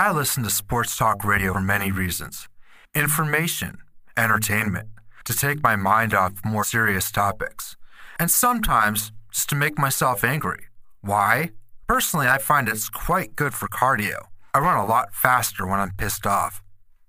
I listen to sports talk radio for many reasons information, entertainment, to take my mind off more serious topics, and sometimes just to make myself angry. Why? Personally, I find it's quite good for cardio. I run a lot faster when I'm pissed off.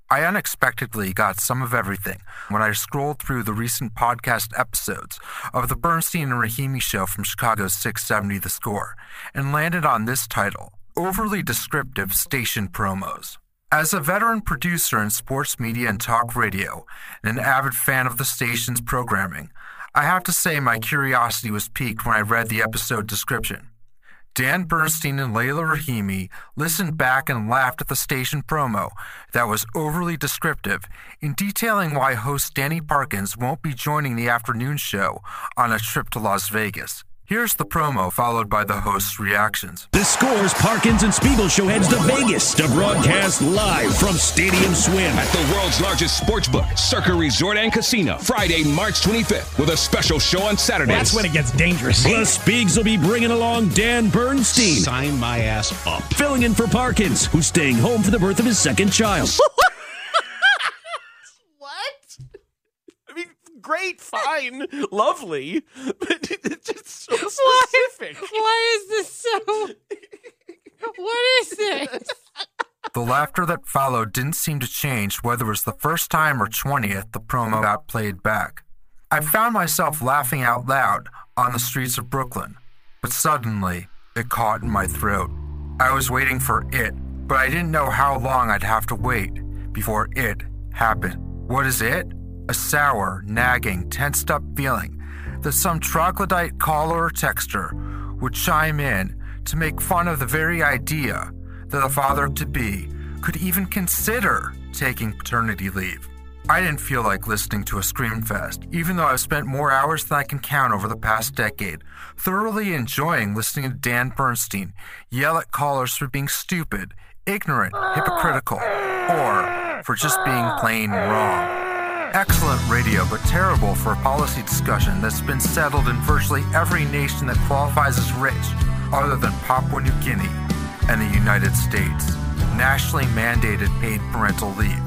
I unexpectedly got some of everything when I scrolled through the recent podcast episodes of the Bernstein and Rahimi show from Chicago's 670 The Score and landed on this title Overly Descriptive Station Promos. As a veteran producer in sports media and talk radio, and an avid fan of the station's programming, I have to say my curiosity was piqued when I read the episode description. Dan Bernstein and Leila Rahimi listened back and laughed at the station promo that was overly descriptive in detailing why host Danny Parkins won't be joining the afternoon show on a trip to Las Vegas. Here's the promo, followed by the host's reactions. The Scores Parkins and Spiegel show heads to Vegas to broadcast live from Stadium Swim at the world's largest sports book, Circa Resort and Casino, Friday, March 25th, with a special show on Saturday. That's when it gets dangerous. Plus, Spiegs will be bringing along Dan Bernstein. Sign my ass up. Filling in for Parkins, who's staying home for the birth of his second child. What? I mean, great, fine, lovely, but it's just so specific. Why, why is this so? what is this? The laughter that followed didn't seem to change whether it was the first time or 20th the promo got played back. I found myself laughing out loud on the streets of Brooklyn, but suddenly it caught in my throat. I was waiting for it, but I didn't know how long I'd have to wait before it happened. What is it? a sour, nagging, tensed up feeling that some troglodyte caller or texter would chime in to make fun of the very idea that a father to be could even consider taking paternity leave. I didn't feel like listening to a screamfest, even though I've spent more hours than I can count over the past decade, thoroughly enjoying listening to Dan Bernstein yell at callers for being stupid, ignorant, hypocritical, or for just being plain wrong. Excellent radio, but terrible for a policy discussion that's been settled in virtually every nation that qualifies as rich, other than Papua New Guinea and the United States. Nationally mandated paid parental leave.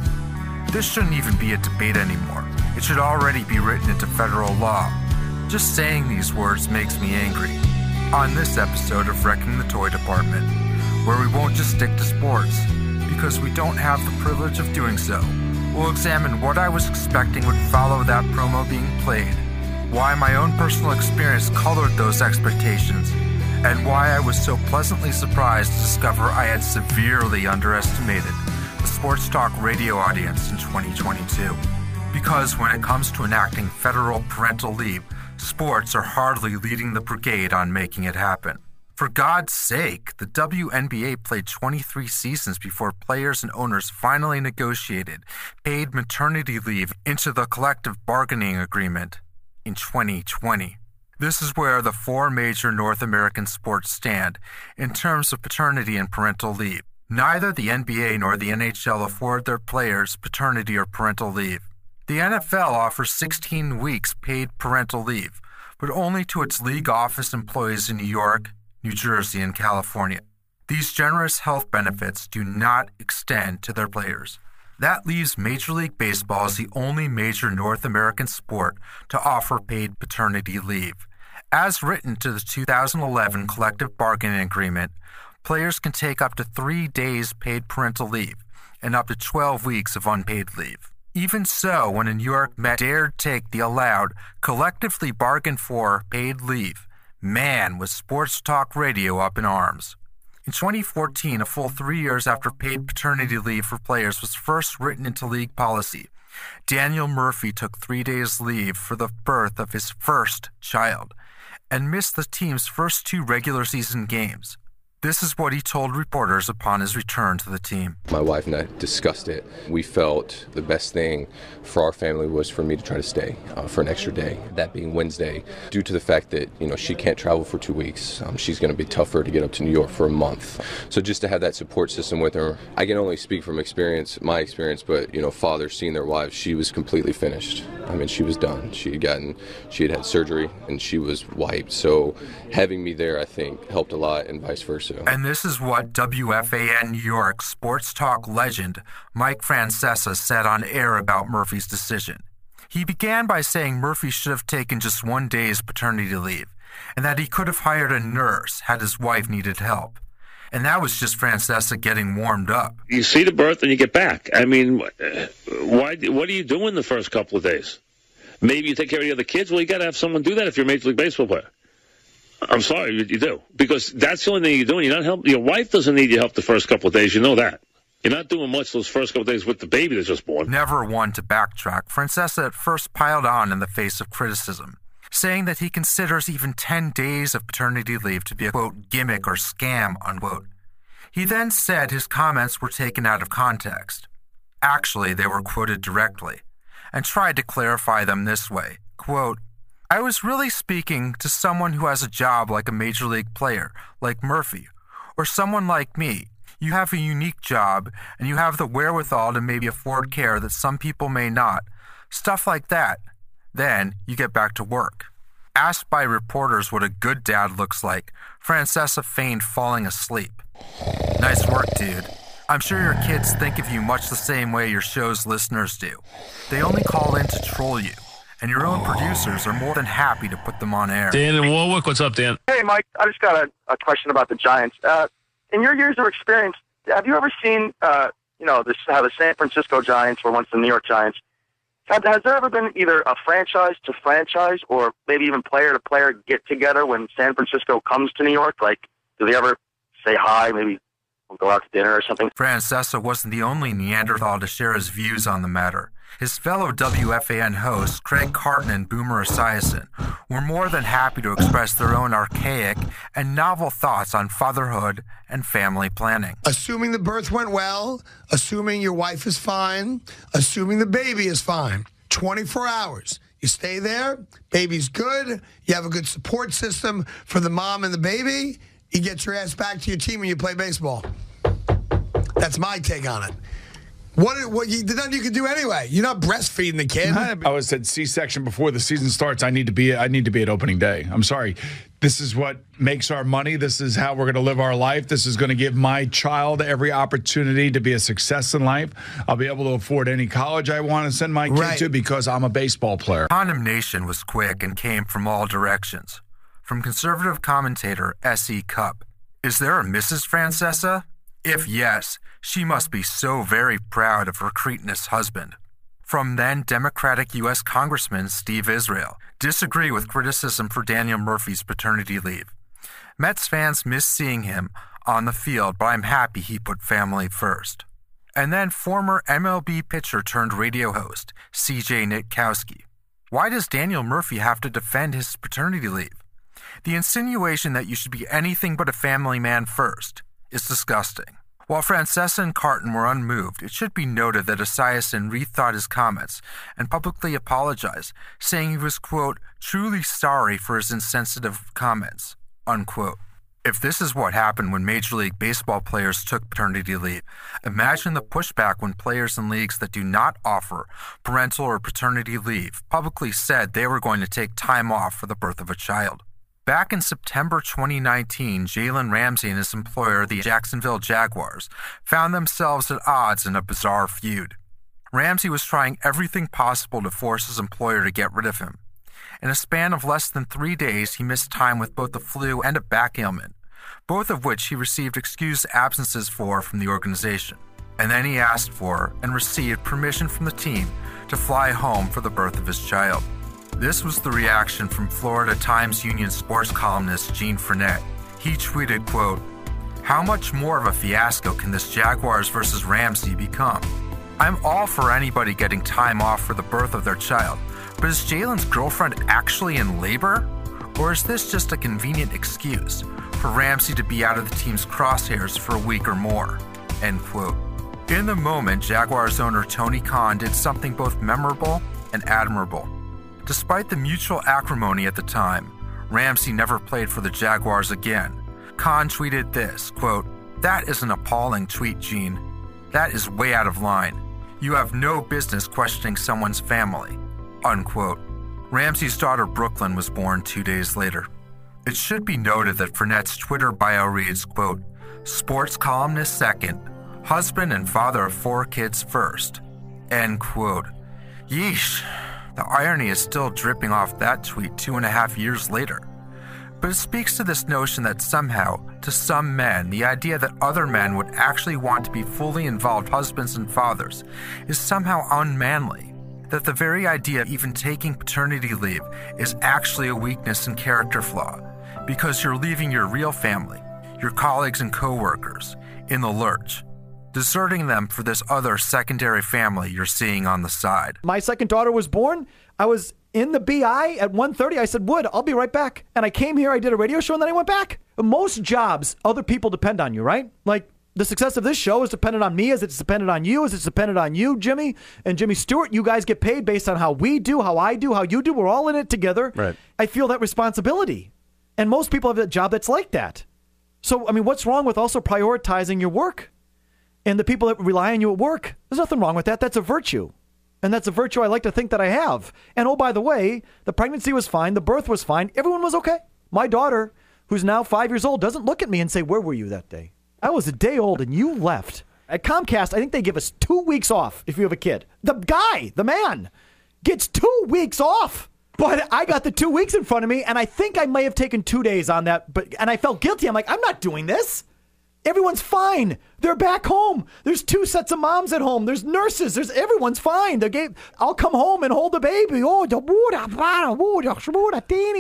This shouldn't even be a debate anymore. It should already be written into federal law. Just saying these words makes me angry. On this episode of Wrecking the Toy Department, where we won't just stick to sports, because we don't have the privilege of doing so We'll examine what I was expecting would follow that promo being played, why my own personal experience colored those expectations, and why I was so pleasantly surprised to discover I had severely underestimated the sports talk radio audience in 2022. Because when it comes to enacting federal parental leave, sports are hardly leading the brigade on making it happen. For God's sake, the WNBA played 23 seasons before players and owners finally negotiated paid maternity leave into the collective bargaining agreement in 2020. This is where the four major North American sports stand in terms of paternity and parental leave. Neither the NBA nor the NHL afford their players paternity or parental leave. The NFL offers 16 weeks paid parental leave, but only to its league office employees in New York, New Jersey, and California. These generous health benefits do not extend to their players. That leaves Major League Baseball as the only major North American sport to offer paid paternity leave. As written to the 2011 collective bargaining agreement, players can take up to three days paid parental leave and up to 12 weeks of unpaid leave. Even so, when a New York Met dared take the allowed, collectively bargained for paid leave, Man, was sports talk radio up in arms. In 2014, a full three years after paid paternity leave for players was first written into league policy, Daniel Murphy took three days leave for the birth of his first child and missed the team's first two regular season games. This is what he told reporters upon his return to the team. My wife and I discussed it. We felt the best thing for our family was for me to try to stay uh, for an extra day, that being Wednesday, due to the fact that, you know, she can't travel for two weeks. Um, she's going to be tougher to get up to New York for a month. So just to have that support system with her, I can only speak from experience, my experience, but, you know, fathers seeing their wives, she was completely finished. I mean, she was done. She had gotten, she had had surgery and she was wiped. So having me there, I think, helped a lot and vice versa. And this is what WFAN New York sports talk legend Mike Francesa said on air about Murphy's decision. He began by saying Murphy should have taken just one day's paternity leave, and that he could have hired a nurse had his wife needed help. And that was just Francesa getting warmed up. You see the birth and you get back. I mean, why? What are you doing the first couple of days? Maybe you take care of the other kids. Well, you got to have someone do that if you're a major league baseball player. I'm sorry, you, do because that's the only thing you're doing. You're not helping. Your wife doesn't need your help the first couple of days. You know that. You're not doing much those first couple of days with the baby that's just born. Never one to backtrack, Francesa at first piled on in the face of criticism, saying that he considers even 10 days of paternity leave to be a quote gimmick or scam, unquote. He then said his comments were taken out of context. Actually, they were quoted directly, and tried to clarify them this way quote, I was really speaking to someone who has a job like a major league player, like Murphy, or someone like me. You have a unique job, and you have the wherewithal to maybe afford care that some people may not. Stuff like that. Then you get back to work. Asked by reporters what a good dad looks like, Francesa feigned falling asleep. Nice work, dude. I'm sure your kids think of you much the same way your show's listeners do. They only call in to troll you, and your own producers are more than happy to put them on air. Dan and Warwick, what's up, Dan? Hey, Mike. I just got a, a question about the Giants. Uh, in your years of experience, have you ever seen, uh, you know, this, how the San Francisco Giants were once the New York Giants? Have, has there ever been either a franchise to franchise or maybe even player to player get together when San Francisco comes to New York? Like, do they ever say hi, maybe go out to dinner or something? Francesa wasn't the only Neanderthal to share his views on the matter. His fellow WFAN hosts, Craig Carton and Boomer Esiason, were more than happy to express their own archaic and novel thoughts on fatherhood and family planning. Assuming the birth went well, assuming your wife is fine, assuming the baby is fine, 24 hours. You stay there, baby's good, you have a good support system for the mom and the baby, you get your ass back to your team and you play baseball. That's my take on it. What, what you, nothing you can do anyway. You're not breastfeeding the kid. I was at C-section before the season starts. I need to be. I need to be at opening day. I'm sorry. This is what makes our money. This is how we're going to live our life. This is going to give my child every opportunity to be a success in life. I'll be able to afford any college I want to send my kid Right. to because I'm a baseball player. Condemnation was quick and came from all directions. From conservative commentator S.E. Cupp Is there a Mrs. Francesa? If yes, she must be so very proud of her cretinous husband. From then Democratic U.S. Congressman Steve Israel disagree with criticism for Daniel Murphy's paternity leave. Mets fans miss seeing him on the field, but I'm happy he put family first. And then former MLB pitcher turned radio host CJ Nitkowski. Why does Daniel Murphy have to defend his paternity leave? The insinuation that you should be anything but a family man first is disgusting. While Francesa and Carton were unmoved, it should be noted that Esiason rethought his comments and publicly apologized, saying he was, quote, truly sorry for his insensitive comments, unquote. If this is what happened when Major League Baseball players took paternity leave, imagine the pushback when players in leagues that do not offer parental or paternity leave publicly said they were going to take time off for the birth of a child. Back in September 2019, Jalen Ramsey and his employer, the Jacksonville Jaguars, found themselves at odds in a bizarre feud. Ramsey was trying everything possible to force his employer to get rid of him. In a span of less than three days, he missed time with both the flu and a back ailment, both of which he received excused absences for from the organization. And then he asked for and received permission from the team to fly home for the birth of his child. This was the reaction from Florida Times Union sports columnist Gene Frenette. He tweeted, quote, How much more of a fiasco can this Jaguars versus Ramsey become? I'm all for anybody getting time off for the birth of their child, but is Jalen's girlfriend actually in labor? Or is this just a convenient excuse for Ramsey to be out of the team's crosshairs for a week or more? End quote. In the moment, Jaguars owner Tony Khan did something both memorable and admirable. Despite the mutual acrimony at the time, Ramsey never played for the Jaguars again. Khan tweeted this quote, That is an appalling tweet, Gene. That is way out of line. You have no business questioning someone's family. Unquote. Ramsey's daughter Brooklyn was born two days later. It should be noted that Frenette's Twitter bio reads, quote, Sports columnist second, husband and father of four kids first. End quote. Yeesh. The irony is still dripping off that tweet two and a half years later. But it speaks to this notion that somehow, to some men, the idea that other men would actually want to be fully involved husbands and fathers is somehow unmanly. That the very idea of even taking paternity leave is actually a weakness and character flaw, because you're leaving your real family, your colleagues and coworkers, in the lurch, deserting them for this other secondary family you're seeing on the side. My second daughter was born. I was in the BI at 1.30. I said, Wood, I'll be right back. And I came here, I did a radio show, and then I went back. Most jobs, other people depend on you, right? Like the success of this show is dependent on me as it's dependent on you, as it's dependent on you, Jimmy, and Jimmy Stewart. You guys get paid based on how we do, how I do, how you do. We're all in it together. Right. I feel that responsibility. And most people have a job that's like that. So, I mean, what's wrong with also prioritizing your work? And the people that rely on you at work, there's nothing wrong with that. That's a virtue. And that's a virtue I like to think that I have. And oh, by the way, the pregnancy was fine, the birth was fine, everyone was okay. My daughter, who's now five years old, doesn't look at me and say, Where were you that day? I was a day old and you left. At Comcast, I think they give us two weeks off if you have a kid. The guy, the man, gets two weeks off. But I got the two weeks in front of me, and I think I may have taken two days on that. But and I felt guilty. I'm like, I'm not doing this. Everyone's fine. They're back home. There's two sets of moms at home. There's nurses. There's everyone's fine. They gave, I'll come home and hold the baby. Oh,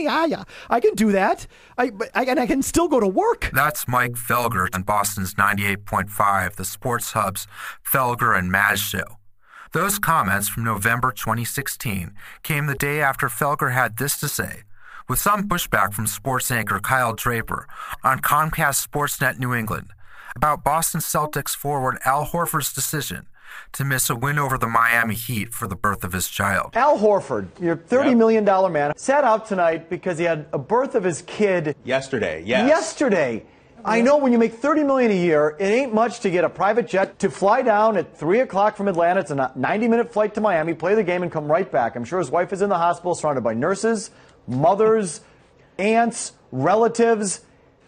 ah, I can do that. I, I and I can still go to work. That's Mike Felger on Boston's 98.5, the Sports Hub's Felger and Maz show. Those comments from November 2016 came the day after Felger had this to say, with some pushback from sports anchor Kyle Draper on Comcast Sportsnet New England about Boston Celtics forward Al Horford's decision to miss a win over the Miami Heat for the birth of his child. Al Horford, your thirty million dollar man, sat out tonight because he had a birth of his kid Yesterday, yes. yesterday. I know when you make thirty million a year, it ain't much to get a private jet to fly down at three o'clock from Atlanta. It's a ninety-minute flight to Miami, play the game, and come right back. I'm sure his wife is in the hospital, surrounded by nurses, mothers, aunts, relatives.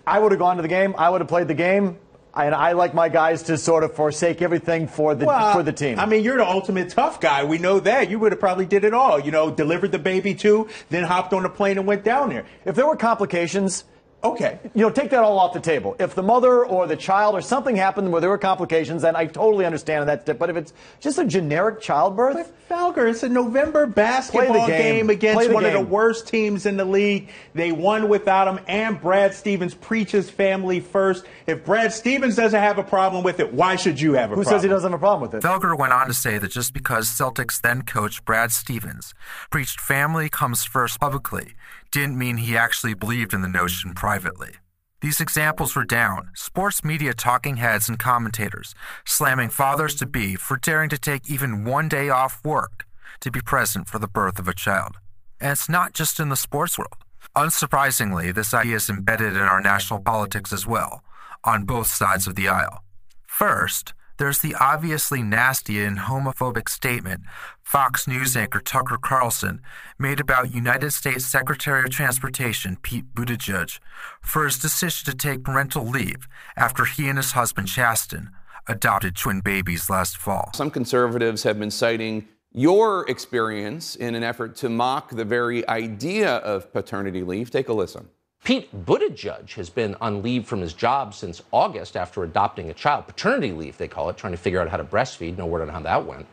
I would have gone to the game. I would have played the game. And I like my guys to sort of forsake everything for the Well, for the team. I mean, you're the ultimate tough guy. We know that. You would have probably did it all. You know, delivered the baby too, then hopped on the plane and went down there. if there were complications, Okay. you know, take that all off the table. If the mother or the child or something happened where there were complications, then I totally understand that. But if it's just a generic childbirth, But Felger, it's a November basketball game. game. against Play the one of the worst teams in the league. They won without him, and Brad Stevens preaches family first. If Brad Stevens doesn't have a problem with it, why should you have a who problem? says he doesn't have a problem with it? Felger went on to say that just because Celtics then coach Brad Stevens preached family comes first publicly didn't mean he actually believed in the notion privately. These examples were down, sports media talking heads and commentators slamming fathers to be for daring to take even one day off work to be present for the birth of a child. And it's not just in the sports world. Unsurprisingly, this idea is embedded in our national politics as well, on both sides of the aisle. First, there's the obviously nasty and homophobic statement Fox News anchor Tucker Carlson made about United States Secretary of Transportation Pete Buttigieg for his decision to take parental leave after he and his husband Chasten adopted twin babies last fall. Some conservatives have been citing your experience in an effort to mock the very idea of paternity leave. Take a listen. Pete Buttigieg has been on leave from his job since August after adopting a child. Paternity leave, they call it, trying to figure out how to breastfeed. No word on how that went.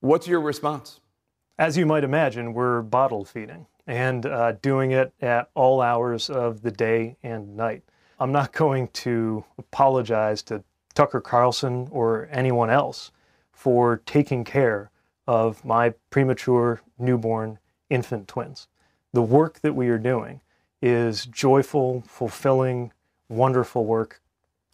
What's your response? As you might imagine, we're bottle feeding and uh, doing it at all hours of the day and night. I'm not going to apologize to Tucker Carlson or anyone else for taking care of my premature newborn infant twins. The work that we are doing is joyful, fulfilling, wonderful work.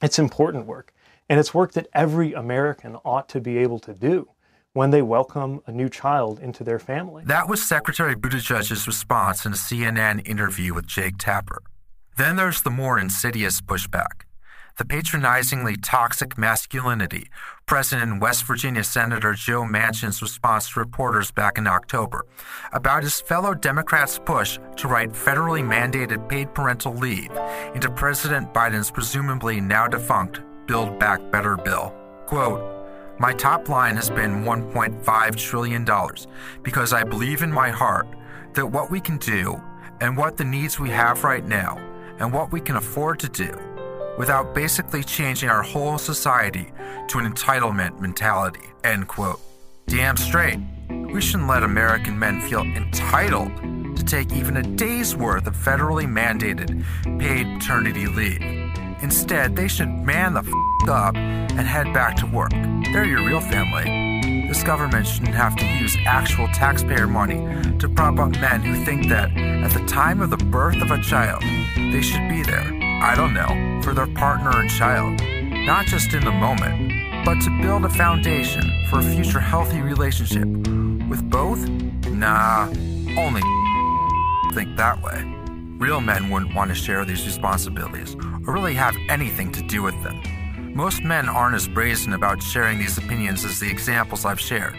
It's important work. And it's work that every American ought to be able to do when they welcome a new child into their family. That was Secretary Buttigieg's response in a CNN interview with Jake Tapper. Then there's the more insidious pushback the patronizingly toxic masculinity present in West Virginia Senator Joe Manchin's response to reporters back in October about his fellow Democrats' push to write federally mandated paid parental leave into President Biden's presumably now defunct Build Back Better bill. Quote, my top line has been $1.5 trillion because I believe in my heart that what we can do and what the needs we have right now and what we can afford to do without basically changing our whole society to an entitlement mentality. End quote. Damn straight. We shouldn't let American men feel entitled to take even a day's worth of federally mandated paid paternity leave. Instead, they should man the f up and head back to work. They're your real family. This government shouldn't have to use actual taxpayer money to prop up men who think that at the time of the birth of a child, they should be there I don't know, for their partner and child, not just in the moment, but to build a foundation for a future healthy relationship with both? Nah, only think that way. Real men wouldn't want to share these responsibilities or really have anything to do with them. Most men aren't as brazen about sharing these opinions as the examples I've shared,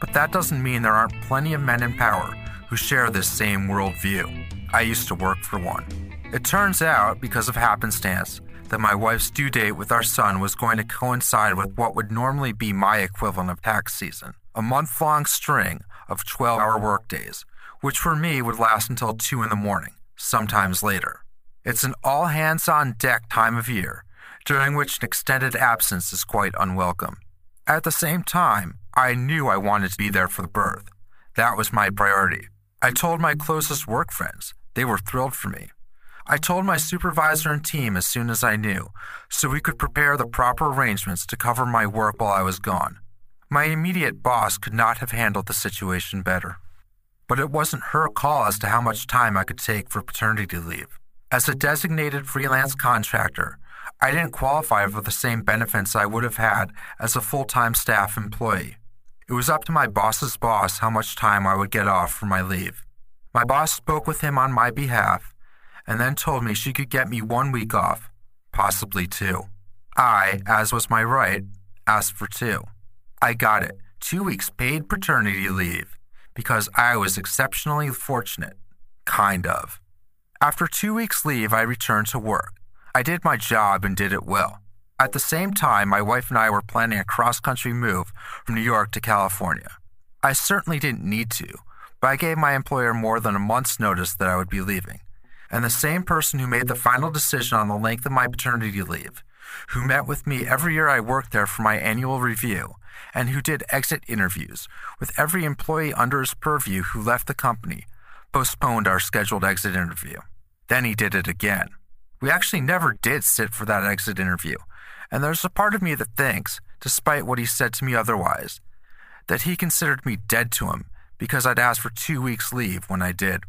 but that doesn't mean there aren't plenty of men in power who share this same worldview. I used to work for one. It turns out, because of happenstance, that my wife's due date with our son was going to coincide with what would normally be my equivalent of tax season a month long string of 12 hour workdays, which for me would last until 2 in the morning, sometimes later. It's an all hands on deck time of year, during which an extended absence is quite unwelcome. At the same time, I knew I wanted to be there for the birth. That was my priority. I told my closest work friends. They were thrilled for me. I told my supervisor and team as soon as I knew, so we could prepare the proper arrangements to cover my work while I was gone. My immediate boss could not have handled the situation better. But it wasn't her call as to how much time I could take for paternity leave. As a designated freelance contractor, I didn't qualify for the same benefits I would have had as a full time staff employee. It was up to my boss's boss how much time I would get off for my leave. My boss spoke with him on my behalf and then told me she could get me one week off, possibly two. I, as was my right, asked for two. I got it two weeks paid paternity leave because I was exceptionally fortunate. Kind of. After two weeks' leave, I returned to work. I did my job and did it well. At the same time, my wife and I were planning a cross country move from New York to California. I certainly didn't need to, but I gave my employer more than a month's notice that I would be leaving and the same person who made the final decision on the length of my paternity leave, who met with me every year I worked there for my annual review, and who did exit interviews with every employee under his purview who left the company, postponed our scheduled exit interview. Then he did it again. We actually never did sit for that exit interview, and there's a part of me that thinks, despite what he said to me otherwise, that he considered me dead to him because I'd asked for two weeks' leave when I did.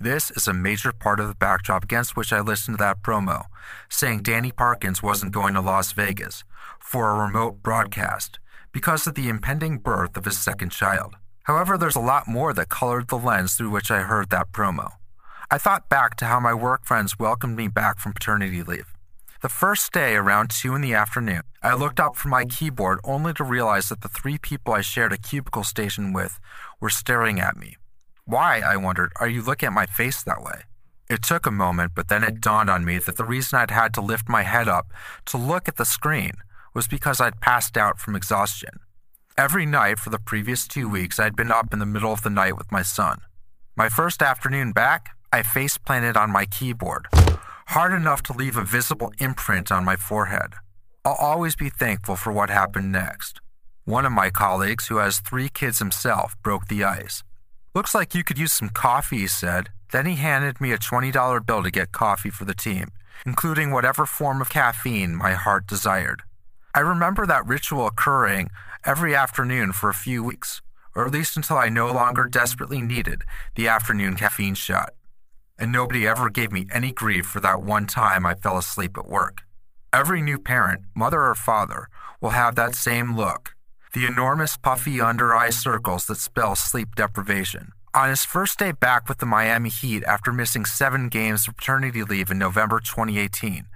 This is a major part of the backdrop against which I listened to that promo, saying Danny Parkins wasn't going to Las Vegas for a remote broadcast because of the impending birth of his second child. However, there's a lot more that colored the lens through which I heard that promo. I thought back to how my work friends welcomed me back from paternity leave. The first day, around 2 in the afternoon, I looked up from my keyboard only to realize that the three people I shared a cubicle station with were staring at me. Why, I wondered, are you looking at my face that way? It took a moment, but then it dawned on me that the reason I'd had to lift my head up to look at the screen was because I'd passed out from exhaustion. Every night for the previous two weeks, I'd been up in the middle of the night with my son. My first afternoon back, I face planted on my keyboard, hard enough to leave a visible imprint on my forehead. I'll always be thankful for what happened next. One of my colleagues, who has three kids himself, broke the ice. Looks like you could use some coffee, he said. Then he handed me a $20 bill to get coffee for the team, including whatever form of caffeine my heart desired. I remember that ritual occurring every afternoon for a few weeks, or at least until I no longer desperately needed the afternoon caffeine shot. And nobody ever gave me any grief for that one time I fell asleep at work. Every new parent, mother or father, will have that same look the enormous puffy under eye circles that spell sleep deprivation. On his first day back with the Miami Heat after missing seven games of paternity leave in November 2018,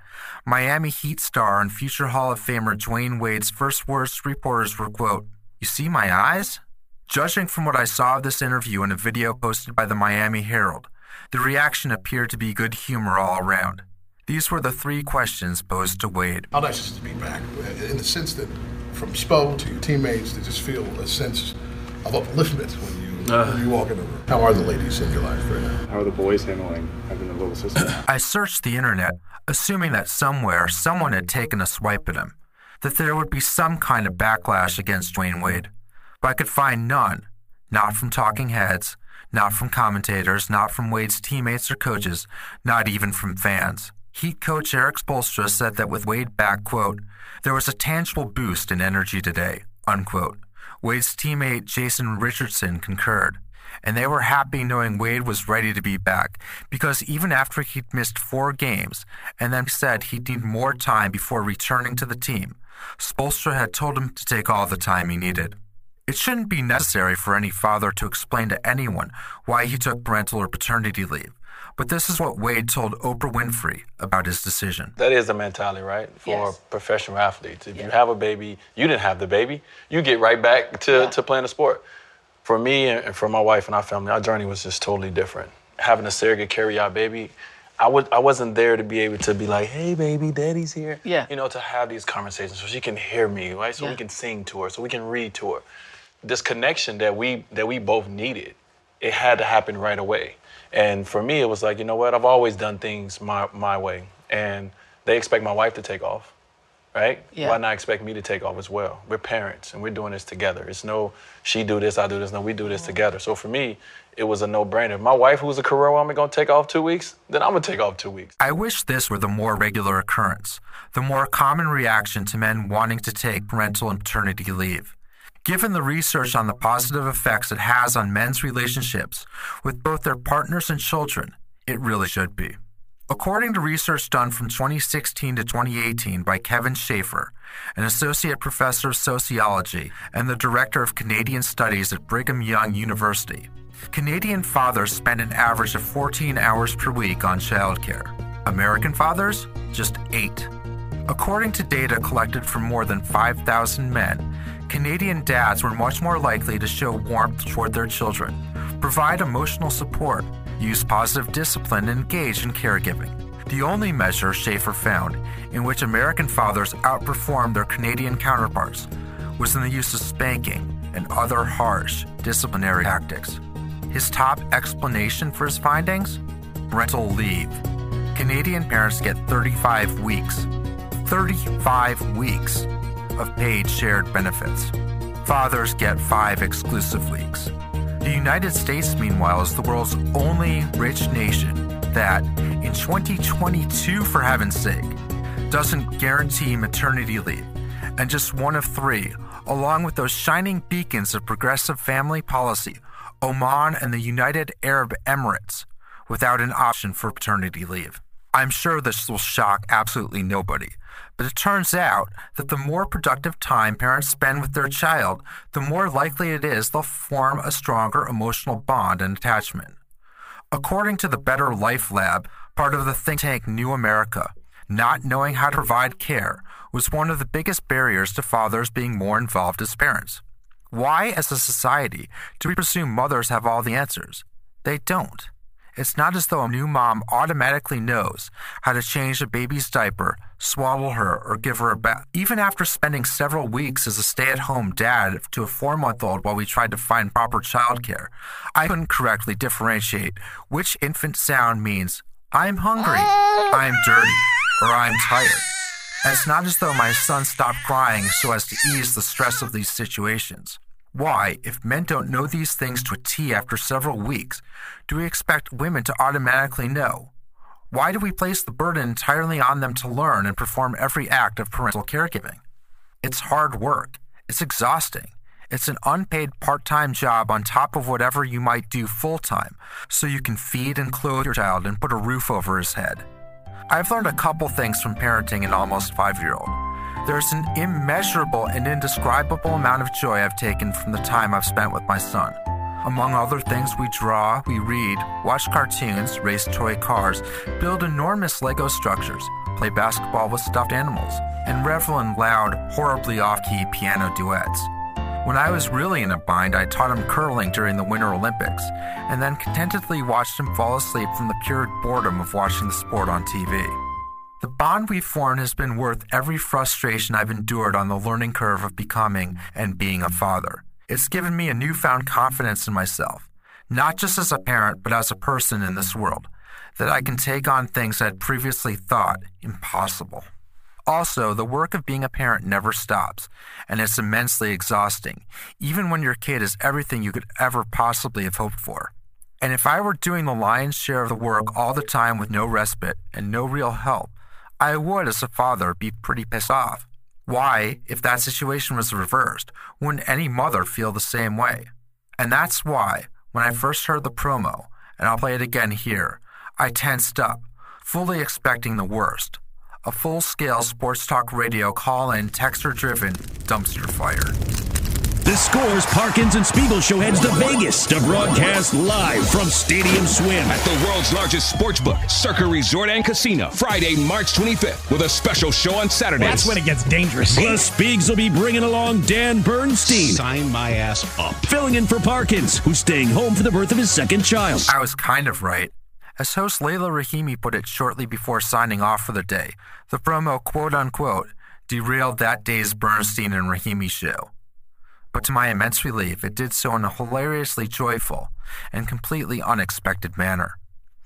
Miami Heat star and future Hall of Famer Dwyane Wade's first words to reporters were, quote, You see my eyes? Judging from what I saw of this interview in a video posted by the Miami Herald, the reaction appeared to be good humor all around. These were the three questions posed to Wade. How nice is it to be back? In the sense that from Spo to your teammates, to just feel a sense of upliftment when you, Uh. when you walk in the room. How are the ladies in your life right now? How are the boys handling having a little sister? I searched the internet, assuming that somewhere someone had taken a swipe at him, that there would be some kind of backlash against Dwyane Wade. But I could find none, not from talking heads, not from commentators, not from Wade's teammates or coaches, not even from fans. Heat coach Erik Spoelstra said that with Wade back, quote, there was a tangible boost in energy today, unquote. Wade's teammate Jason Richardson concurred, and they were happy knowing Wade was ready to be back because even after he'd missed four games and then said he'd need more time before returning to the team, Spoelstra had told him to take all the time he needed. It shouldn't be necessary for any father to explain to anyone why he took parental or paternity leave, but this is what Wade told Oprah Winfrey about his decision. That is the mentality, right? For professional athletes. If you have a baby, you didn't have the baby, you get right back to, to playing the sport. For me and and for my wife and our family, our journey was just totally different. Having a surrogate carry our baby, I was I wasn't there to be able to be like, hey baby, daddy's here. Yeah. You know, to have these conversations so she can hear me, right? So Yeah. we can sing to her, so we can read to her. This connection that we that we both needed, it had to happen right away. And for me, it was like, you know what? I've always done things my my way, and they expect my wife to take off, right? Yeah. Why not expect me to take off as well? We're parents, and we're doing this together. It's no she do this, I do this. No, we do this mm. together. So for me, it was a no-brainer. If my wife, who's a career woman, gonna take off two weeks, then I'm gonna take off two weeks. I wish this were the more regular occurrence, the more common reaction to men wanting to take parental and paternity leave. Given the research on the positive effects it has on men's relationships with both their partners and children, it really should be. According to research done from 2016 to 2018 by Kevin Shafer, an associate professor of sociology and the director of Canadian studies at Brigham Young University, Canadian fathers spend an average of 14 hours per week on childcare. American fathers, just eight. According to data collected from more than 5,000 men, Canadian dads were much more likely to show warmth toward their children, provide emotional support, use positive discipline, and engage in caregiving. The only measure Shafer found in which American fathers outperformed their Canadian counterparts was in the use of spanking and other harsh disciplinary tactics. His top explanation for his findings? Parental leave. Canadian parents get 35 weeks. 35 weeks of paid shared benefits. Fathers get five exclusive weeks. The United States, meanwhile, is the world's only rich nation that, in 2022, for heaven's sake, doesn't guarantee maternity leave, and just one of three, along with those shining beacons of progressive family policy, Oman and the United Arab Emirates, without an option for paternity leave. I'm sure this will shock absolutely nobody, but it turns out that the more productive time parents spend with their child, the more likely it is they'll form a stronger emotional bond and attachment. According to the Better Life Lab, part of the think tank New America, not knowing how to provide care was one of the biggest barriers to fathers being more involved as parents. Why, as a society, do we presume mothers have all the answers? They don't. It's not as though a new mom automatically knows how to change a baby's diaper, swaddle her, or give her a bath. Even after spending several weeks as a stay at home dad to a four month old while we tried to find proper childcare, I couldn't correctly differentiate which infant sound means I'm hungry, I'm dirty, or I'm tired. And it's not as though my son stopped crying so as to ease the stress of these situations. Why, if men don't know these things to a T after several weeks, do we expect women to automatically know? Why do we place the burden entirely on them to learn and perform every act of parental caregiving? It's hard work. It's exhausting. It's an unpaid part time job on top of whatever you might do full time so you can feed and clothe your child and put a roof over his head. I've learned a couple things from parenting an almost five year old. There's an immeasurable and indescribable amount of joy I've taken from the time I've spent with my son. Among other things, we draw, we read, watch cartoons, race toy cars, build enormous Lego structures, play basketball with stuffed animals, and revel in loud, horribly off key piano duets. When I was really in a bind, I taught him curling during the Winter Olympics, and then contentedly watched him fall asleep from the pure boredom of watching the sport on TV. The bond we've formed has been worth every frustration I've endured on the learning curve of becoming and being a father. It's given me a newfound confidence in myself, not just as a parent, but as a person in this world, that I can take on things I'd previously thought impossible. Also, the work of being a parent never stops, and it's immensely exhausting, even when your kid is everything you could ever possibly have hoped for. And if I were doing the lion's share of the work all the time with no respite and no real help, I would, as a father, be pretty pissed off. Why, if that situation was reversed, wouldn't any mother feel the same way? And that's why, when I first heard the promo, and I'll play it again here, I tensed up, fully expecting the worst a full scale sports talk radio call in, texter driven dumpster fire. The Scores Parkins and Spiegel show heads to Vegas to broadcast live from Stadium Swim at the world's largest sportsbook, Circa Resort and Casino, Friday, March 25th, with a special show on Saturday. That's when it gets dangerous. Plus, Spiegs will be bringing along Dan Bernstein. Sign my ass up. Filling in for Parkins, who's staying home for the birth of his second child. I was kind of right. As host Leila Rahimi put it shortly before signing off for the day, the promo quote unquote derailed that day's Bernstein and Rahimi show. But to my immense relief, it did so in a hilariously joyful and completely unexpected manner.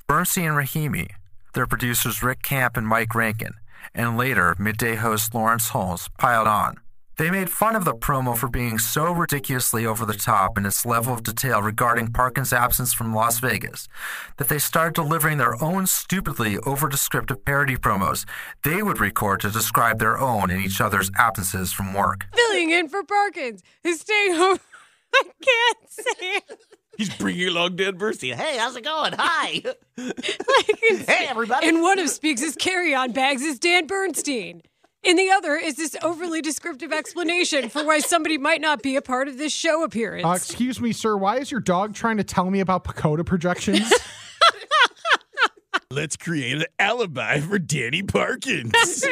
Bernstein and Rahimi, their producers Rick Camp and Mike Rankin, and later midday host Lawrence Holmes piled on. They made fun of the promo for being so ridiculously over the top in its level of detail regarding Parkins' absence from Las Vegas that they started delivering their own stupidly over descriptive parody promos they would record to describe their own and each other's absences from work. Filling in for Parkins, who's staying home. I can't say it. He's bringing along Dan Bernstein. Hey, how's it going? Hi. hey, everybody. And one of Spiegs' carry-on bags is Dan Bernstein. In the other is this overly descriptive explanation for why somebody might not be a part of this show appearance. Uh, excuse me, sir. Why is your dog trying to tell me about PECOTA projections? Let's create an alibi for Danny Parkins.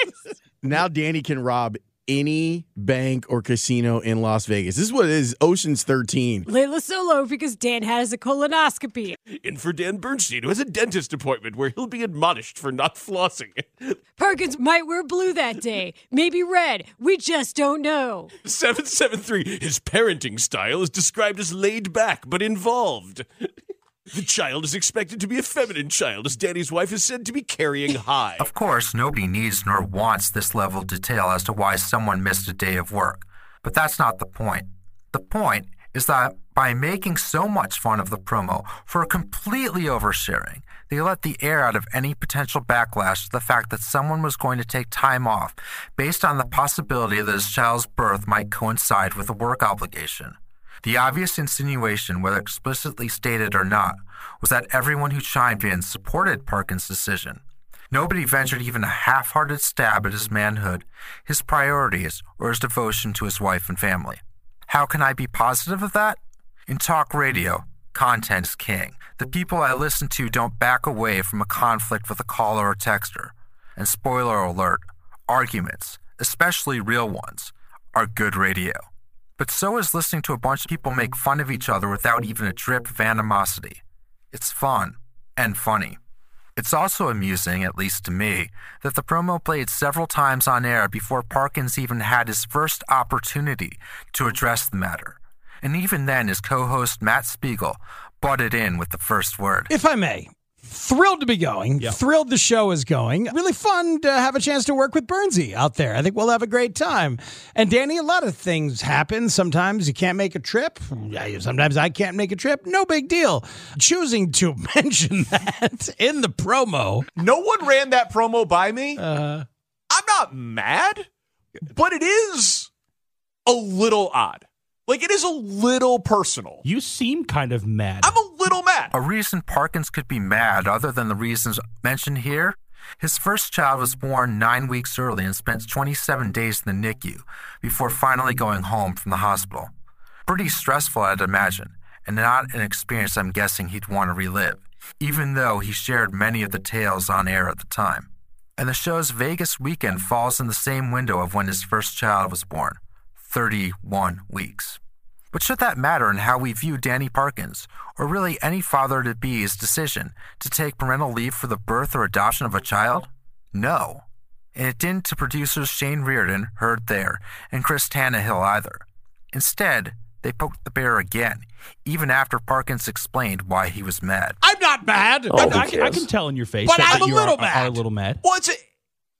now Danny can rob any bank or casino in Las Vegas. This is what it is Ocean's 13. Leila Solo because Dan has a colonoscopy. In for Dan Bernstein, who has a dentist appointment where he'll be admonished for not flossing. Parkins might wear blue that day, maybe red. We just don't know. 773. His parenting style is described as laid back but involved. The child is expected to be a feminine child, as Danny's wife is said to be carrying high. Of course, nobody needs nor wants this level of detail as to why someone missed a day of work. But that's not the point. The point is that by making so much fun of the promo for completely oversharing, they let the air out of any potential backlash to the fact that someone was going to take time off based on the possibility that his child's birth might coincide with a work obligation. The obvious insinuation, whether explicitly stated or not, was that everyone who chimed in supported Parkins' decision. Nobody ventured even a half hearted stab at his manhood, his priorities, or his devotion to his wife and family. How can I be positive of that? In talk radio, content is king. The people I listen to don't back away from a conflict with a caller or texter. And spoiler alert, arguments, especially real ones, are good radio but so is listening to a bunch of people make fun of each other without even a drip of animosity. It's fun and funny. It's also amusing, at least to me, that the promo played several times on air before Parkins even had his first opportunity to address the matter. And even then, his co host Matt Spiegel butted in with the first word. If I may, thrilled to be going. Thrilled the show is going. Really fun to have a chance to work with Bernsey out there. I think we'll have a great time. And Danny, a lot of things happen. Sometimes you can't make a trip. Sometimes I can't make a trip. No big deal. Choosing to mention that in the promo. No one ran that promo by me. Uh, I'm not mad, but it is a little odd. Like it is a little personal. You seem kind of mad. I'm a little mad. A reason Parkins could be mad, other than the reasons mentioned here, His first child was born nine weeks early and spent 27 days in the NICU before finally going home from the hospital. Pretty stressful, I'd imagine, and not an experience I'm guessing he'd want to relive, even though he shared many of the tales on air at the time. And the show's Vegas weekend falls in the same window of when his first child was born 31 weeks. But should that matter in how we view Danny Parkins, or really any father to be's decision to take parental leave for the birth or adoption of a child? No. And it didn't to producers Shane Reardon, heard there, and Chris Tannehill either. Instead, they poked the bear again, even after Parkins explained why he was mad. I'm not mad. Oh, I, I, can tell in your face. But that I'm a you little are, mad. Are a little mad. Well, it's a,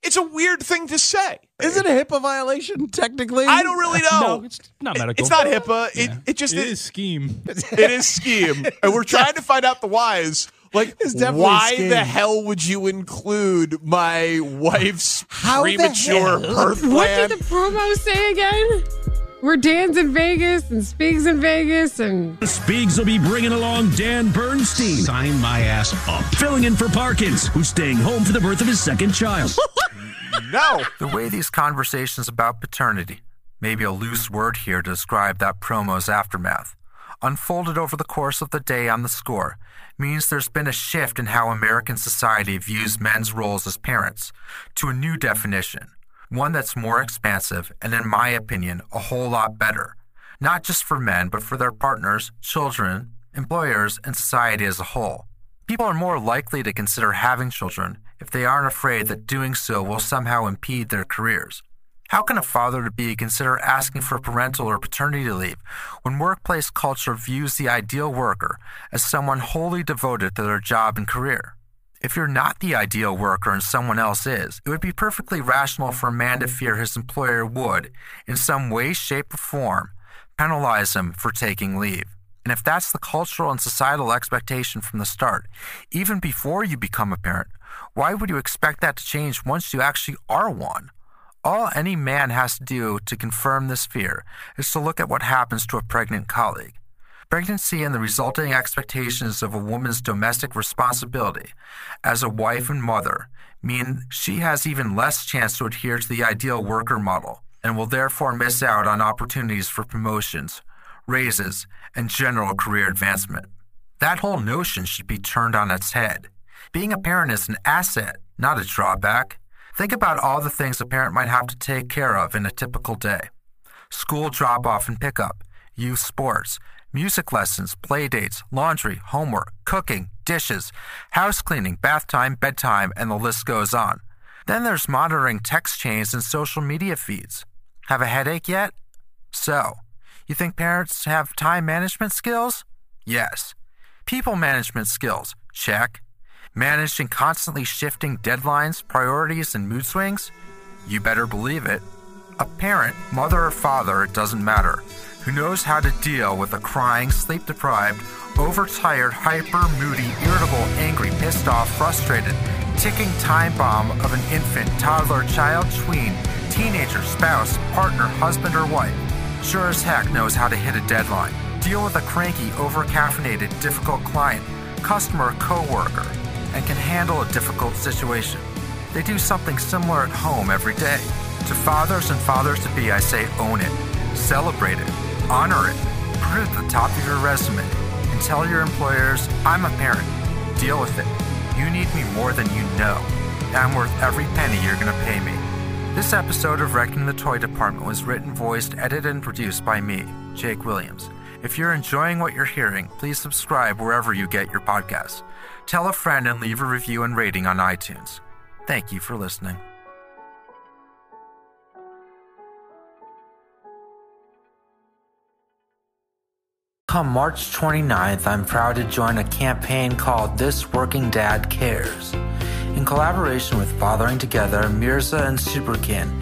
it's a weird thing to say. Is it a HIPAA violation, technically? I don't really know. No, it's not medical. It's not HIPAA. It, it just It is scheme. It is scheme, and we're trying to find out the whys. Like, It's definitely why the hell would you include my wife's How premature hell? birth What did the promo say again? We're Dan's in Vegas and Spiegs in Vegas and Spiegs will be bringing along Dan Bernstein. Sign my ass up. Filling in for Parkins, who's staying home for the birth of his second child. no. The way these conversations about paternity, maybe a loose word here to describe that promo's aftermath, unfolded over the course of the day on the score means there's been a shift in how American society views men's roles as parents to a new definition, one that's more expansive and, in my opinion, a whole lot better, not just for men, but for their partners, children, employers, and society as a whole. People are more likely to consider having children if they aren't afraid that doing so will somehow impede their careers. How can a father to be consider asking for parental or paternity leave when workplace culture views the ideal worker as someone wholly devoted to their job and career? If you're not the ideal worker and someone else is, it would be perfectly rational for a man to fear his employer would, in some way, shape, or form, penalize him for taking leave. And if that's the cultural and societal expectation from the start, even before you become a parent, why would you expect that to change once you actually are one? All any man has to do to confirm this fear is to look at what happens to a pregnant colleague. Pregnancy and the resulting expectations of a woman's domestic responsibility as a wife and mother mean she has even less chance to adhere to the ideal worker model and will therefore miss out on opportunities for promotions, raises, and general career advancement. That whole notion should be turned on its head. Being a parent is an asset, not a drawback. Think about all the things a parent might have to take care of in a typical day school drop off and pickup, youth sports, music lessons, play dates, laundry, homework, cooking, dishes, house cleaning, bath time, bedtime, and the list goes on. Then there's monitoring text chains and social media feeds. Have a headache yet? So, you think parents have time management skills? Yes. People management skills? Check. Managing constantly shifting deadlines, priorities, and mood swings? You better believe it. A parent, mother or father, it doesn't matter, who knows how to deal with a crying, sleep deprived, overtired, hyper, moody, irritable, angry, pissed off, frustrated, ticking time bomb of an infant, toddler, child, tween, teenager, spouse, partner, husband, or wife, sure as heck knows how to hit a deadline, deal with a cranky, over-caffeinated, difficult client, customer, or coworker, and can handle a difficult situation. They do something similar at home every day. To fathers and fathers to be, I say own it, celebrate it, honor it, put it at the top of your resume, and tell your employers, I'm a parent. Deal with it. You need me more than you know. I'm worth every penny you're going to pay me. This episode of Wrecking the Toy Department was written, voiced, edited, and produced by me, Jake Williams. If you're enjoying what you're hearing, please subscribe wherever you get your podcasts. Tell a friend and leave a review and rating on iTunes. Thank you for listening. Come March 29th, I'm proud to join a campaign called This Working Dad Cares. In collaboration with Fathering Together, Mirza, and Superkin,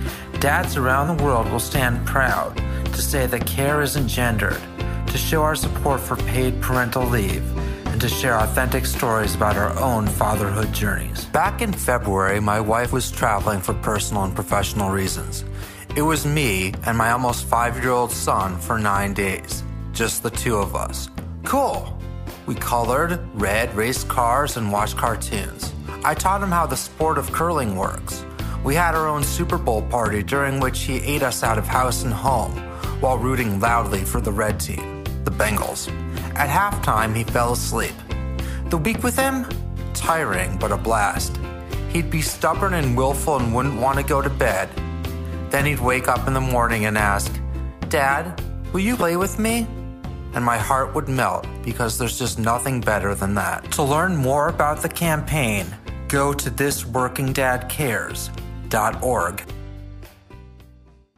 dads around the world will stand proud to say that care isn't gendered, to show our support for paid parental leave, and to share authentic stories about our own fatherhood journeys. Back in February, my wife was traveling for personal and professional reasons. It was me and my almost five year old son for nine days, just the two of us. Cool. We colored, read, raced cars, and watched cartoons. I taught him how the sport of curling works. We had our own Super Bowl party during which he ate us out of house and home while rooting loudly for the red team, the Bengals. At halftime, he fell asleep. The week with him? Tiring, but a blast. He'd be stubborn and willful and wouldn't want to go to bed. Then he'd wake up in the morning and ask, Dad, will you play with me? And my heart would melt because there's just nothing better than that. To learn more about the campaign, go to thisworkingdadcares.org.